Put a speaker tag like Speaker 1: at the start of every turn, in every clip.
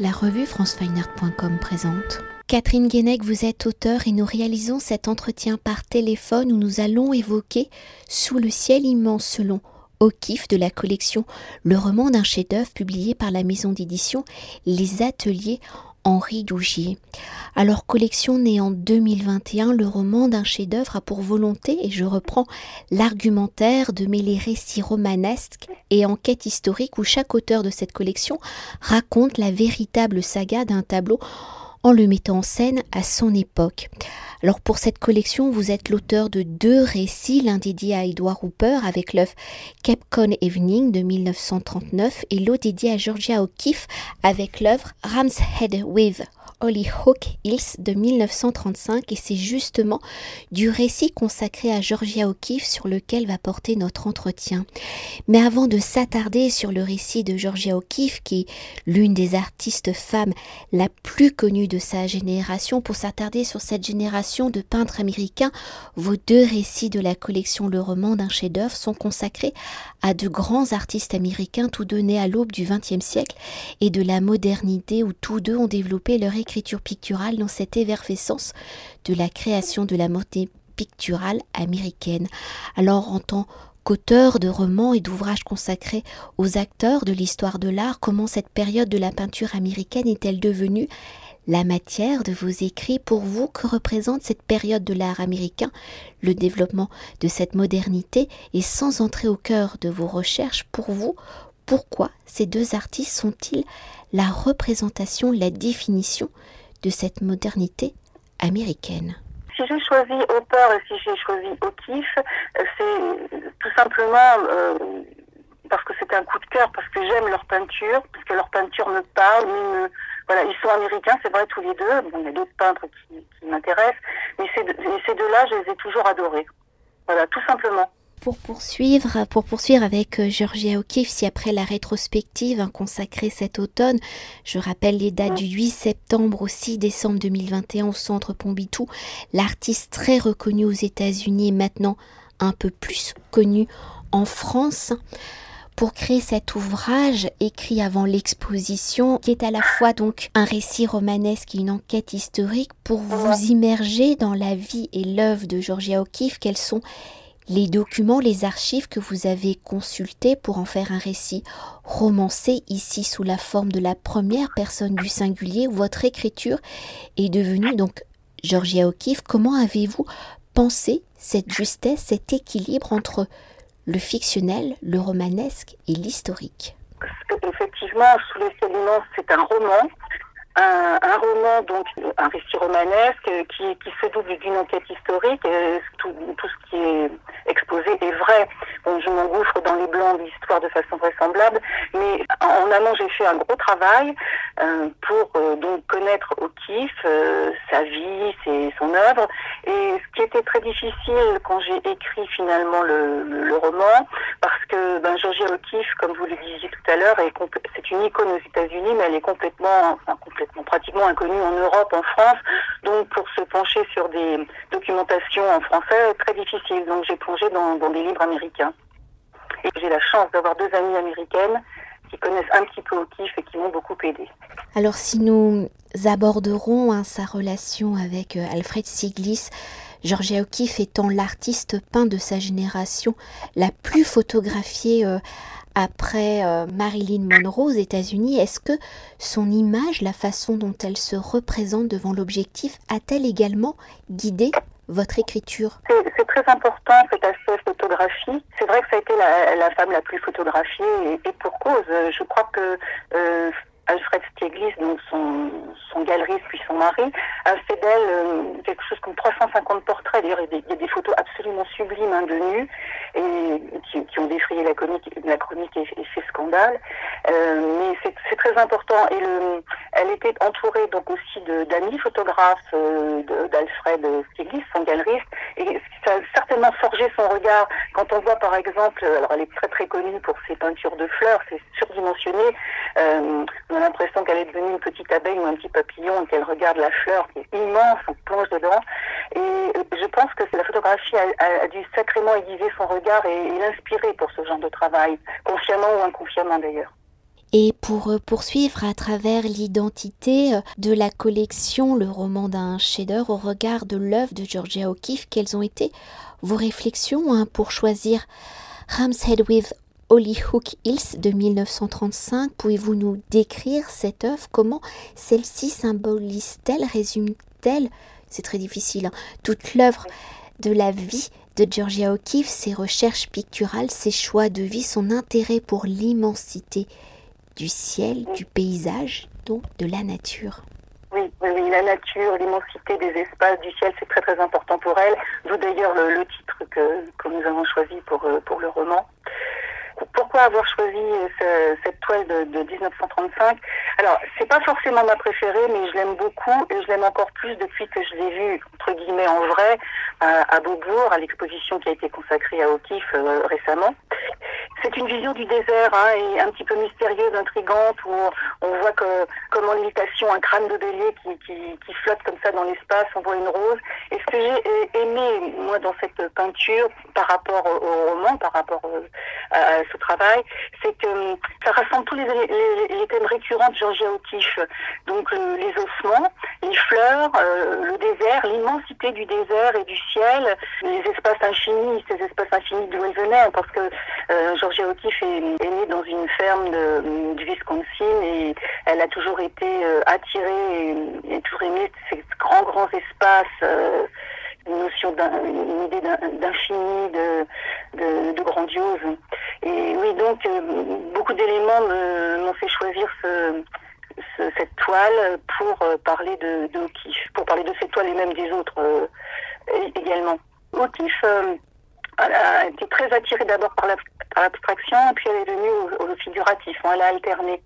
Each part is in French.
Speaker 1: La revue francefineart.com présente. Catherine Guénec, vous êtes auteur et nous réalisons cet entretien par téléphone où nous allons évoquer Sous le ciel immense selon O'Keeffe de la collection Le roman d'un chef-d'œuvre publié par la maison d'édition Les Ateliers Henri Dougier. Alors, collection née en 2021, le roman d'un chef-d'œuvre a pour volonté, et je reprends l'argumentaire, de mêler récits romanesques et enquêtes historiques où chaque auteur de cette collection raconte la véritable saga d'un tableau en le mettant en scène à son époque. Alors pour cette collection, vous êtes l'auteur de deux récits, l'un dédié à Edward Hooper avec l'œuvre Cape Con Evening de 1939 et l'autre dédié à Georgia O'Keeffe avec l'œuvre Ram's Head Hollyhock Hills de 1935 et c'est justement du récit consacré à Georgia O'Keeffe sur lequel va porter notre entretien. Mais avant de s'attarder sur le récit de Georgia O'Keeffe, qui est l'une des artistes femmes la plus connue de sa génération, pour s'attarder sur cette génération de peintres américains, vos deux récits de la collection Le roman d'un chef-d'œuvre sont consacrés à de grands artistes américains, tous deux nés à l'aube du XXe siècle et de la modernité, où tous deux ont développé leur écriture picturale dans cette effervescence de la création de la mode picturale américaine. Alors, en tant qu'auteur de romans et d'ouvrages consacrés aux acteurs de l'histoire de l'art, comment cette période de la peinture américaine est-elle devenue la matière de vos écrits? Pour vous que représente cette période de l'art américain, le développement de cette modernité? Et sans entrer au cœur de vos recherches pour vous, pourquoi ces deux artistes sont-ils la représentation, la définition de cette modernité américaine
Speaker 2: si j'ai choisi Hopper et si j'ai choisi euh, c'est tout simplement euh, parce que c'était un coup de cœur, parce que j'aime leur peinture, parce que leur peinture me parle, me, voilà, ils sont américains, c'est vrai tous les deux. Bon, il y a d'autres peintres qui, m'intéressent, mais ces deux-là, je les ai toujours adorés. Voilà, tout simplement.
Speaker 1: Pour poursuivre, pour poursuivre avec euh, Georgia O'Keeffe, si après la rétrospective hein, consacrée cet automne, je rappelle les dates du 8 septembre au 6 décembre 2021 au Centre Pompidou, l'artiste très reconnu aux États-Unis et maintenant un peu plus connu en France pour créer cet ouvrage écrit avant l'exposition, qui est à la fois donc un récit romanesque et une enquête historique, pour vous immerger dans la vie et l'œuvre de Georgia O'Keeffe, quels sont les documents, les archives que vous avez consultés pour en faire un récit romancé ici sous la forme de la première personne du singulier. Votre écriture est devenue donc Georgia O'Keeffe. Comment avez-vous pensé cette justesse, cet équilibre entre le fictionnel, le romanesque et l'historique?
Speaker 2: Effectivement, Sous les sédiments, c'est un roman un, roman, donc un récit romanesque qui, qui se double d'une enquête historique. Et tout, ce qui est exposé est vrai. Bon, je m'engouffre dans les blancs de l'histoire de façon vraisemblable, mais en amont, j'ai fait un gros travail euh, pour euh, donc connaître O'Keeffe, euh, sa vie, son œuvre. Et ce qui était très difficile quand j'ai écrit finalement le, roman, parce que ben, Georgia O'Keeffe, comme vous le disiez tout à l'heure, c'est une icône aux États-Unis, mais elle est complètement pratiquement inconnu en Europe, en France. Donc pour se pencher sur des documentations en français, très difficile. Donc j'ai plongé dans, des livres américains. Et j'ai la chance d'avoir deux amies américaines qui connaissent un petit peu O'Keeffe et qui m'ont beaucoup aidé.
Speaker 1: Alors si nous aborderons hein, sa relation avec euh, Alfred Stieglitz, Georgia O'Keeffe étant l'artiste peint de sa génération la plus photographiée euh, après euh, Marilyn Monroe aux États-Unis, est-ce que son image, la façon dont elle se représente devant l'objectif, a-t-elle également guidé votre écriture?
Speaker 2: C'est très important cet aspect photographie. C'est vrai que ça a été la, femme la plus photographiée et, pour cause. Je crois que euh, Alfred Stieglitz, donc son, son galeriste puis son mari, a fait d'elle euh, quelque chose comme 350 portraits. D'ailleurs, il, y a des photos absolument sublimes hein, de nu et qui, qui, ont défrayé la, chronique, la chronique et, fait scandale. Euh, mais c'est très important. Et le, elle était entourée donc aussi d'amis photographes euh, d'Alfred Stieglitz, son galeriste, et ça a certainement forgé son regard. Quand on voit par exemple, alors elle est très très connue pour ses peintures de fleurs, c'est surdimensionné. Euh, a l'impression qu'elle est devenue une petite abeille ou un petit papillon et qu'elle regarde la fleur qui est immense, on plonge dedans. Et euh, je pense que la photographie a, a, dû sacrément aiguiser son regard et, l'inspirer pour ce genre de travail, consciemment ou inconsciemment d'ailleurs.
Speaker 1: Et pour euh, poursuivre à travers l'identité euh, de la collection Le roman d'un chef-d'œuvre au regard de l'œuvre de Georgia O'Keeffe, quelles ont été vos réflexions hein, pour choisir Ram's Head with Hook Hills de 1935. Pouvez-vous nous décrire cette œuvre? Comment celle-ci symbolise-t-elle, résume-t-elle? C'est très difficile. Hein, toute l'œuvre de la vie de Georgia O'Keeffe, ses recherches picturales, ses choix de vie, son intérêt pour l'immensité du ciel, du paysage, donc de la nature.
Speaker 2: Oui, oui, la nature, l'immensité des espaces du ciel, c'est très très important pour elle. D'où d'ailleurs le, titre que, que, nous avons choisi pour, euh, pour le roman pourquoi avoir choisi euh, cette toile de, 1935 Alors, c'est pas forcément ma préférée, mais je l'aime beaucoup et je l'aime encore plus depuis que je l'ai vue entre guillemets en vrai à, Beaubourg, à l'exposition qui a été consacrée à O'Keeffe euh, récemment. C'est une vision du désert hein, et un petit peu mystérieuse, intrigante, où on voit que, comme en lévitation un crâne de bélier qui, qui, flotte comme ça dans l'espace, on voit une rose. Et ce que j'ai aimé, moi, dans cette peinture, par rapport au roman, par rapport euh, à ce travail, c'est que hum, ça rassemble tous les, thèmes récurrents de Georgia O'Keeffe. Donc euh, les ossements, les fleurs, euh, le désert, l'immensité du désert et du ciel, les espaces infinis, ces espaces infinis d'où elle venait, hein, parce que euh, O'Keeffe est, née dans une ferme du Wisconsin et elle a toujours été attirée et, et, toujours aimé ces grands grands espaces une notion idée d'infini, de, grandiose. Et oui, donc euh, beaucoup d'éléments m'ont fait choisir ce, cette toile pour euh, parler de, de pour parler de cette toile et même des autres euh, également. O'Keeffe a été très attirée d'abord par l'abstraction, puis elle est venue au, figuratif. Elle a alterné.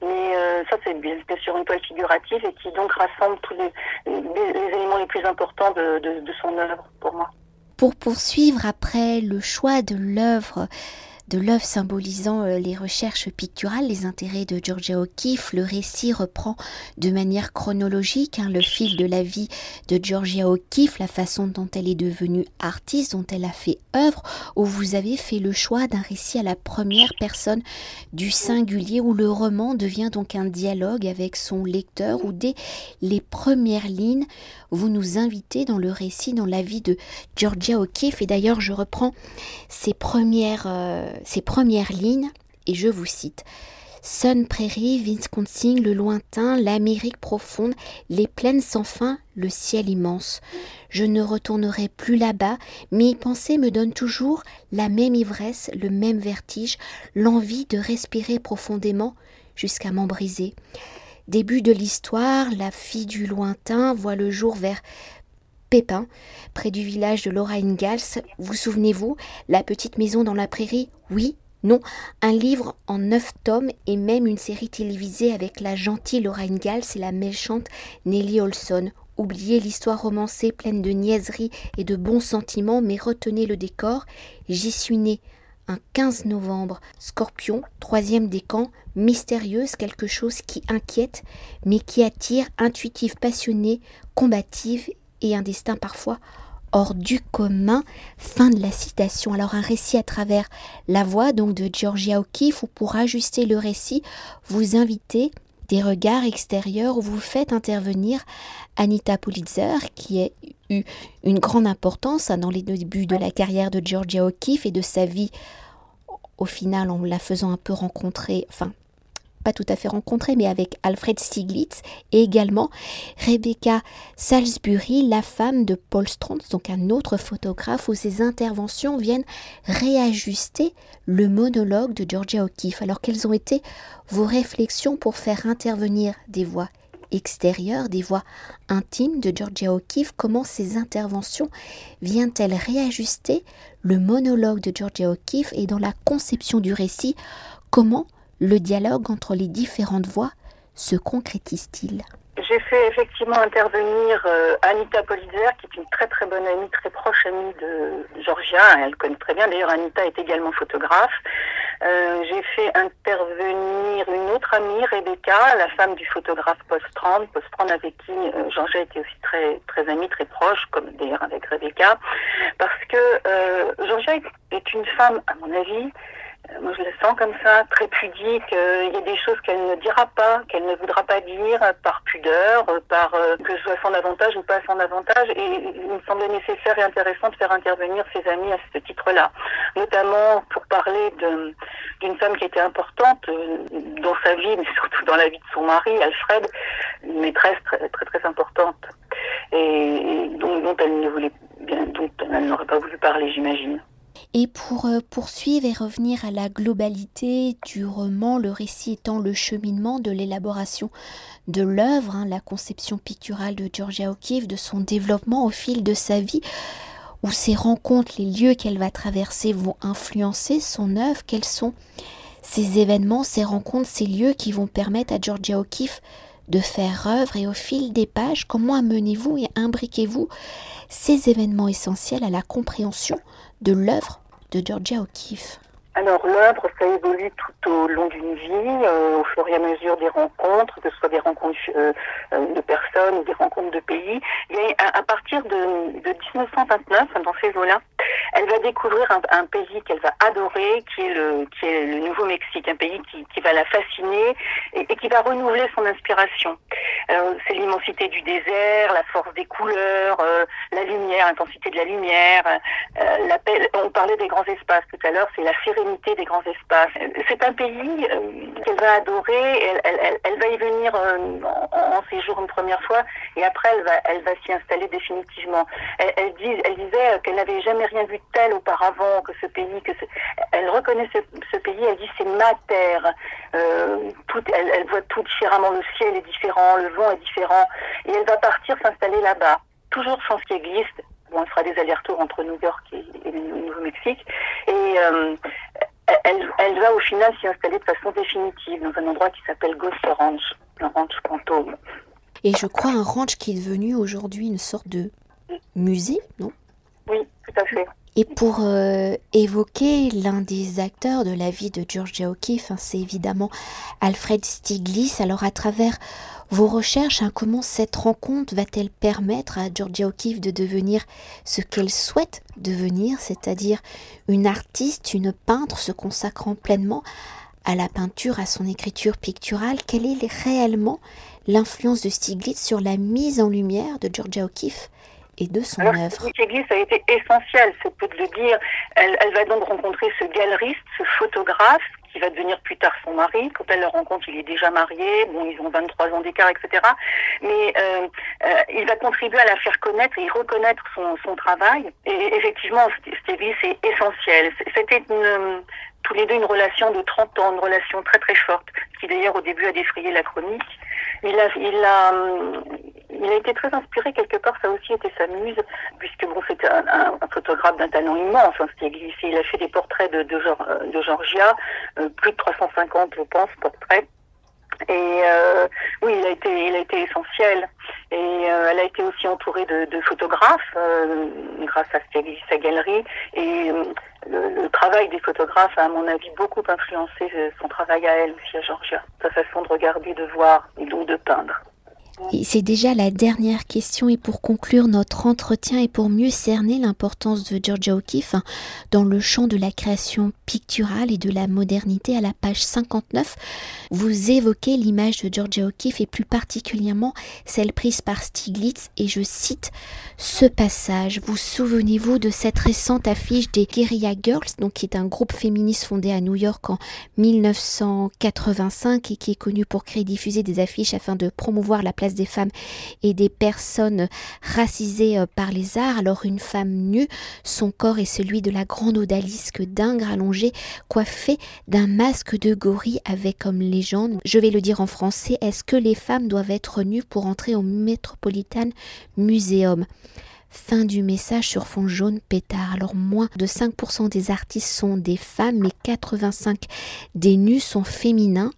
Speaker 2: Mais euh, ça, c'est sûr une toile figurative et qui donc rassemble tous les, éléments les plus importants de son œuvre pour moi.
Speaker 1: Pour poursuivre après le choix de l'œuvre, de l'œuvre symbolisant euh, les recherches picturales, les intérêts de Georgia O'Keeffe, le récit reprend de manière chronologique hein, le fil de la vie de Georgia O'Keeffe, la façon dont elle est devenue artiste, dont elle a fait œuvre, où vous avez fait le choix d'un récit à la première personne du singulier, où le roman devient donc un dialogue avec son lecteur, où dès les premières lignes, vous nous invitez dans le récit, dans la vie de Georgia O'Keeffe. Et d'ailleurs, je reprends ses premières, euh, ses premières lignes et je vous cite. Sun Prairie, Wisconsin, le lointain, l'Amérique profonde, les plaines sans fin, le ciel immense. Je ne retournerai plus là-bas, mais y penser me donne toujours la même ivresse, le même vertige, l'envie de respirer profondément jusqu'à m'en briser. Début de l'histoire, la fille du lointain voit le jour vers Pépin, près du village de Lorraine Gals. Vous souvenez-vous, la petite maison dans la prairie? Oui, non, un livre en neuf tomes et même une série télévisée avec la gentille Lorraine Gals et la méchante Nellie Olson. Oubliez l'histoire romancée pleine de niaiseries et de bons sentiments, mais retenez le décor. J'y suis née un 15 novembre. Scorpion, troisième décan, mystérieuse, quelque chose qui inquiète, mais qui attire, intuitive, passionnée, combative et un destin parfois hors du commun. Fin de la citation. Alors un récit à travers la voix donc de Georgia O'Keeffe, ou pour ajuster le récit, vous invitez des regards extérieurs vous faites intervenir Anita Pulitzer, qui a une grande importance hein, dans les débuts de la carrière de Georgia O'Keeffe et de sa vie au final en la faisant un peu rencontrer, enfin pas tout à fait rencontrée, mais avec Alfred Stieglitz et également Rebecca Salisbury, la femme de Paul Strantz, donc un autre photographe où ses interventions viennent réajuster le monologue de Georgia O'Keeffe. Alors quelles ont été vos réflexions pour faire intervenir des voix extérieures, des voix intimes de Georgia O'Keeffe, comment ces interventions viennent-elles réajuster le monologue de Georgia O'Keeffe et dans la conception du récit, comment le dialogue entre les différentes voix se concrétise-t-il?
Speaker 2: J'ai fait effectivement intervenir euh, Anita Politzer, qui est une très très bonne amie, très proche amie de Georgia. Elle connaît très bien. D'ailleurs, Anita est également photographe. Euh, j'ai fait intervenir une autre amie, Rebecca, la femme du photographe Postrand. Postrand avec qui euh, Georgia était aussi très très amie, très proche, comme d'ailleurs avec Rebecca, parce que Georgia est une femme, à mon avis, moi je la sens comme ça, très pudique. Il y a des choses qu'elle ne dira pas, qu'elle ne voudra pas dire par pudeur, par que ce soit son avantage ou pas son avantage. Et il me semblait nécessaire et intéressant de faire intervenir ses amis à ce titre-là, notamment pour parler d'une femme qui était importante dans sa vie, mais surtout dans la vie de son mari, Alfred, une maîtresse très très, très importante, et, dont, elle ne voulait bien, dont elle n'aurait pas voulu parler, j'imagine.
Speaker 1: Et pour euh, poursuivre et revenir à la globalité du roman, le récit étant le cheminement de l'élaboration de l'œuvre, hein, la conception picturale de Georgia O'Keeffe, de son développement au fil de sa vie, où ses rencontres, les lieux qu'elle va traverser vont influencer son œuvre, quels sont ces événements, ces rencontres, ces lieux qui vont permettre à Georgia O'Keeffe de faire œuvre et au fil des pages, comment amenez-vous et imbriquez-vous ces événements essentiels à la compréhension de l'œuvre de Georgia O'Keeffe
Speaker 2: alors l'œuvre, ça évolue tout au long d'une vie, euh, au fur et à mesure des rencontres, que ce soit des rencontres euh, euh, de personnes ou des rencontres de pays. Et à, partir de, de 1929, dans ces eaux-là, elle va découvrir un, pays qu'elle va adorer, qui est le, qui est le Nouveau-Mexique, un pays qui, qui va la fasciner et, qui va renouveler son inspiration. c'est l'immensité du désert, la force des couleurs, la lumière, l'intensité de la lumière. on parlait des grands espaces tout à l'heure, c'est la sérénité des grands espaces. C'est un pays euh, qu'elle va adorer, elle, va y venir euh, en, séjour une première fois et après elle va, elle va s'y installer définitivement. Elle, dit, elle disait qu'elle n'avait jamais rien vu de tel auparavant, que ce pays, que elle reconnaît ce, pays, elle dit c'est ma terre. Euh, tout, elle, voit tout différemment, le ciel est différent, le vent est différent et elle va partir s'installer là-bas toujours sans ce qui existe, on fera des allers-retours entre New York et, le Nouveau-Mexique. Et euh, elle, va au final s'y installer de façon définitive dans un endroit qui s'appelle Ghost Ranch, le ranch fantôme.
Speaker 1: Et je crois un ranch qui est devenu aujourd'hui une sorte de musée, non?
Speaker 2: Oui, tout à fait.
Speaker 1: Et pour euh, évoquer l'un des acteurs de la vie de Georgia O'Keeffe, c'est évidemment Alfred Stiglitz. Alors à travers vos recherches, hein, comment cette rencontre va-t-elle permettre à Georgia O'Keeffe de devenir ce qu'elle souhaite devenir, c'est-à-dire une artiste, une peintre se consacrant pleinement à la peinture, à son écriture picturale? Quelle est réellement l'influence de Stiglitz sur la mise en lumière de Georgia O'Keeffe et de son
Speaker 2: Alors,
Speaker 1: œuvre.
Speaker 2: Stiglitz a été essentielle, c'est peu de le dire. Elle, elle, va donc rencontrer ce galeriste, ce photographe, qui va devenir plus tard son mari. Quand elle le rencontre, il est déjà marié. Bon, ils ont 23 ans d'écart, etc. Mais euh, euh, il va contribuer à la faire connaître et reconnaître son, son travail. Et effectivement, Stevie, c'est essentiel. C'était une, tous les deux une relation de 30 ans, une relation très très forte, qui d'ailleurs au début a défrayé la chronique. Il a, il a, il a été très inspiré quelque part, ça aussi était sa muse, puisque bon, c'était un, photographe d'un talent immense. Hein, il a fait des portraits de, de, de Georgia, euh, plus de 350, je pense, portraits. Et euh, oui, il a été, il a été essentiel. Et euh, elle a été aussi entourée de, de photographes grâce à sa galerie. Et le, le, travail des photographes a, à mon avis, beaucoup influencé son travail à elle aussi à Georgia, sa façon de regarder, de voir et de peindre.
Speaker 1: C'est déjà la dernière question et pour conclure notre entretien et pour mieux cerner l'importance de Georgia O'Keeffe dans le champ de la création picturale et de la modernité à la page 59, vous évoquez l'image de Georgia O'Keeffe et plus particulièrement celle prise par Stiglitz et je cite ce passage. Vous souvenez-vous de cette récente affiche des Guerrilla Girls, donc qui est un groupe féministe fondé à New York en 1985 et qui est connu pour créer et diffuser des affiches afin de promouvoir la place des femmes et des personnes racisées euh, par les arts. Alors une femme nue, son corps est celui de la grande odalisque d'Ingres allongée, coiffée d'un masque de gorille avec comme légende, je vais le dire en français, est-ce que les femmes doivent être nues pour entrer au Metropolitan Museum? Fin du message sur fond jaune pétard. Alors moins de 5% des artistes sont des femmes, mais 85% des nus sont féminins.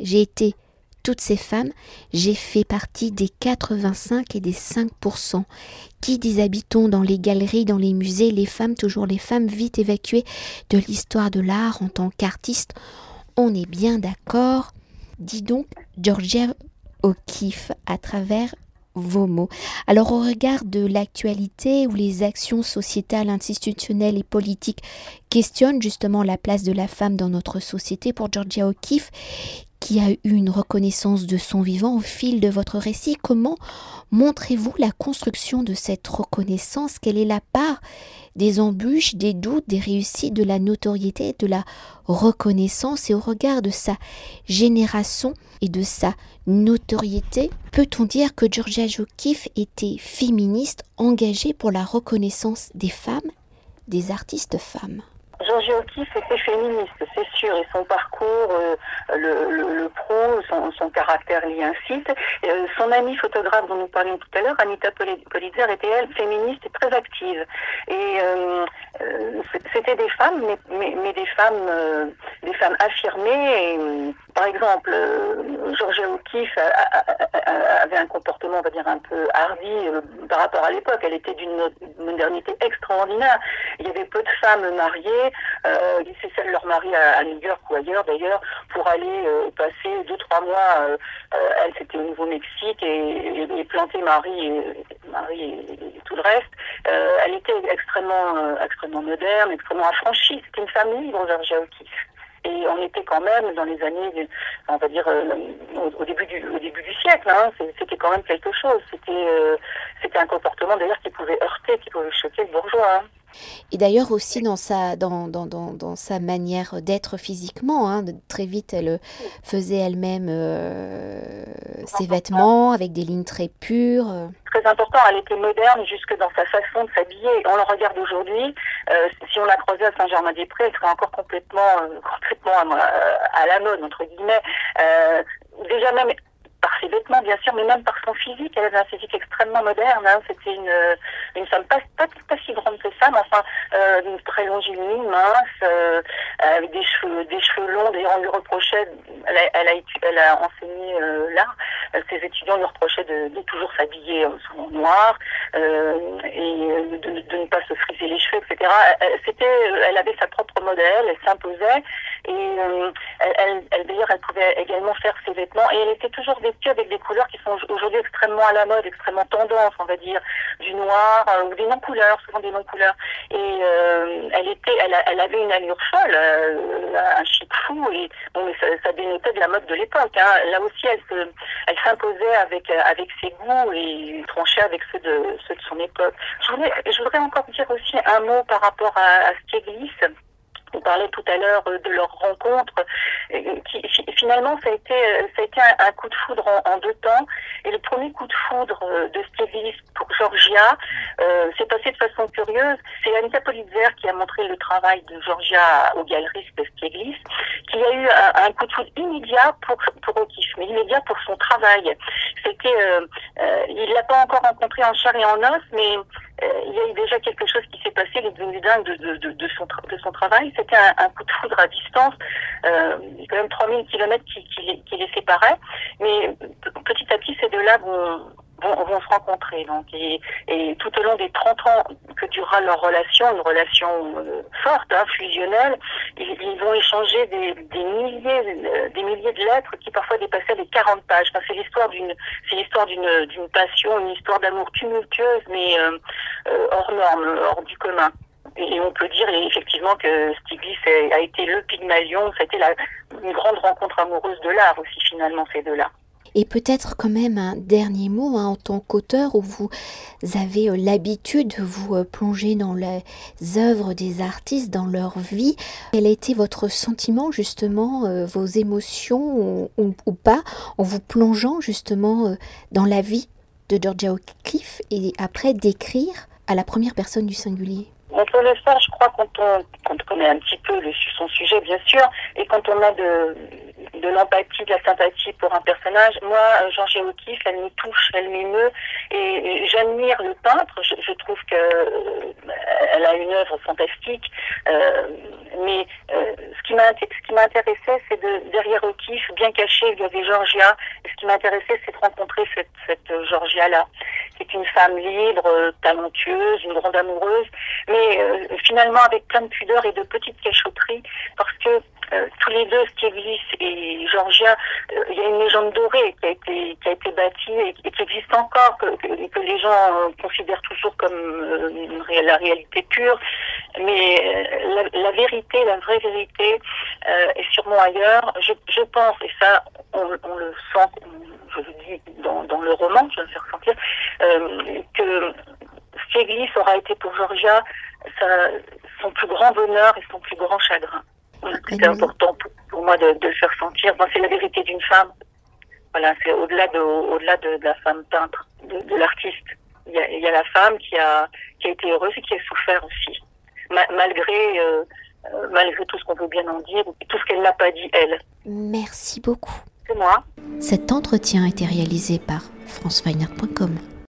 Speaker 1: J'ai été toutes ces femmes, j'ai fait partie des 85 et des 5%. Qui dishabitons dans les galeries, dans les musées, les femmes, toujours les femmes, vite évacuées de l'histoire de l'art en tant qu'artistes On est bien d'accord. Dis donc, Georgia O'Keeffe, à travers vos mots. Alors au regard de l'actualité où les actions sociétales, institutionnelles et politiques questionnent justement la place de la femme dans notre société pour Georgia O'Keeffe, qui a eu une reconnaissance de son vivant au fil de votre récit, comment montrez-vous la construction de cette reconnaissance? Quelle est la part des embûches, des doutes, des réussites, de la notoriété, de la reconnaissance? Et au regard de sa génération et de sa notoriété, peut-on dire que Georgia O'Keeffe était féministe engagée pour la reconnaissance des femmes, des artistes femmes?
Speaker 2: Georgie O'Keeffe était féministe, c'est sûr, et son parcours euh, le, le, pro, son, son, caractère l'y incite. Euh, son amie photographe dont nous parlions tout à l'heure, Anita Politzer, était elle féministe et très active. Et euh, c'était des femmes, mais, mais, mais des femmes, des femmes affirmées. Et, par exemple, Georgia O'Keeffe avait un comportement, on va dire, un peu hardi par rapport à l'époque. Elle était d'une modernité extraordinaire. Il y avait peu de femmes mariées euh, celle leur mari à, New York ou ailleurs d'ailleurs, pour aller euh, passer deux trois mois. Euh, elle c'était au Nouveau-Mexique et, planter Marie et, Marie et, tout le reste. elle était extrêmement extrêmement moderne, extrêmement affranchie. C'était une famille libre, Georgia O'Keeffe. Et on était quand même dans les années, on va dire, au, début du, au début du siècle. Hein, c'était quand même quelque chose. C'était, c'était un comportement d'ailleurs qui pouvait heurter, qui pouvait choquer le bourgeois. Hein.
Speaker 1: Et d'ailleurs aussi dans sa, dans, dans, dans, dans sa manière d'être physiquement, hein, très vite elle faisait elle-même euh, ses vêtements avec des lignes très pures.
Speaker 2: Très important, elle était moderne jusque dans sa façon de s'habiller. On le regarde aujourd'hui, euh, si on la croisait à Saint-Germain-des-Prés, elle serait encore complètement, euh, complètement à, la mode, entre guillemets. déjà même ses vêtements, bien sûr, mais même par son physique. Elle avait un physique extrêmement moderne. Hein. C'était une, une femme pas, pas, si grande que ça, mais enfin, euh, très longiligne, mince, euh, avec des cheveux, des cheveux longs. D'ailleurs, on lui reprochait, elle a, elle a, elle a enseigné euh, l'art. Ses étudiants lui reprochaient de, toujours s'habiller en noir euh, et de, ne pas se friser les cheveux, etc. Elle avait sa propre modèle, elle s'imposait et elle, elle, d'ailleurs, elle pouvait également faire ses vêtements et elle était toujours avec des couleurs qui sont aujourd'hui extrêmement à la mode, extrêmement tendance, on va dire, du noir euh, ou des non-couleurs, souvent des non-couleurs. Et euh, elle était, elle, avait une allure folle, euh, un chic fou, et bon, mais ça, dénotait de la mode de l'époque. Hein. Là aussi, elle elle s'imposait avec avec ses goûts et tranchait avec ceux de ceux de son époque. Je voudrais, je voudrais encore dire aussi un mot par rapport à, à Stiglitz. On parlait tout à l'heure euh, de leur rencontre, euh, qui finalement ça a été, euh, ça a été un, coup de foudre en, deux temps. Et le premier coup de foudre de Stiglitz pour Georgia euh, s'est passé de façon curieuse. C'est Anita Politzer qui a montré le travail de Georgia au galeriste Stiglitz, qui a eu un, coup de foudre immédiat pour pour O'Keeffe, mais immédiat pour son travail. C'était, euh, il l'a pas encore rencontré en chair et en os, mais il y a eu déjà quelque chose qui s'est passé, il est devenu dingue de, de, de, de, son, de son travail. C'était un, un, coup de foudre à distance, euh, quand même 3000 kilomètres qui, qui, qui les séparaient. Mais petit à petit, ces deux-là vont, vont, vont, se rencontrer. Donc, et, et, tout au long des 30 ans que durera leur relation, une relation euh, forte, hein, fusionnelle, ils, ils, vont échanger des, des milliers, euh, des milliers de lettres qui parfois dépassaient les 40 pages. Enfin, c'est l'histoire d'une, c'est l'histoire d'une, d'une passion, une histoire d'amour tumultueuse, mais euh, euh hors norme, hors du commun. Et on peut dire effectivement que Stiglitz a été le Pygmalion, c'était la, une grande rencontre amoureuse de l'art aussi finalement ces deux-là.
Speaker 1: Et peut-être quand même un dernier mot hein, en tant qu'auteur où vous avez euh, l'habitude de vous euh, plonger dans les œuvres des artistes, dans leur vie. Quel a été votre sentiment justement, euh, vos émotions ou, ou, pas, en vous plongeant justement dans la vie de Georgia O'Keeffe et après d'écrire à la première personne du singulier?
Speaker 2: On peut le faire, je crois, quand on, connaît un petit peu son sujet, bien sûr, et quand on a de, l'empathie, de la sympathie pour un personnage. Moi, Georges O'Keeffe, elle me touche, elle m'émeut, et, j'admire le peintre. Je, trouve que euh, elle a une œuvre fantastique, euh, mais euh, ce qui m'a ce qui m'intéressait, c'est de derrière O'Keeffe, bien caché, il y avait Georgia. Et ce qui m'intéressait, c'est de rencontrer cette, Georgia là. c'est une femme libre, talentueuse, une grande amoureuse, finalement avec plein de pudeur et de petites cachotteries, parce que euh, tous les deux, Stieglis et Georgia, euh, il y a une légende dorée qui a été, qui a été bâtie et, qui existe encore, que, que, les gens euh, considèrent toujours comme la réalité pure. Mais la, vérité, la vraie vérité, est sûrement ailleurs. Je, pense, et ça, on, le sent, je le dis dans, le roman, je vais me faire sentir, que Stieglis aura été pour Georgia sa, son plus grand bonheur et son plus grand chagrin. C'était important pour, moi de, le faire sentir. c'est la vérité d'une femme. Voilà, c'est au-delà de, au-delà de, la femme peintre, de, l'artiste. Il y, a, la femme qui a, qui a été heureuse et qui a souffert aussi, malgré, euh, euh, malgré tout ce qu'on veut bien en dire, tout ce qu'elle n'a pas dit elle.
Speaker 1: Merci beaucoup.
Speaker 2: C'est moi.
Speaker 1: Cet entretien a été réalisé par franceweiner.com.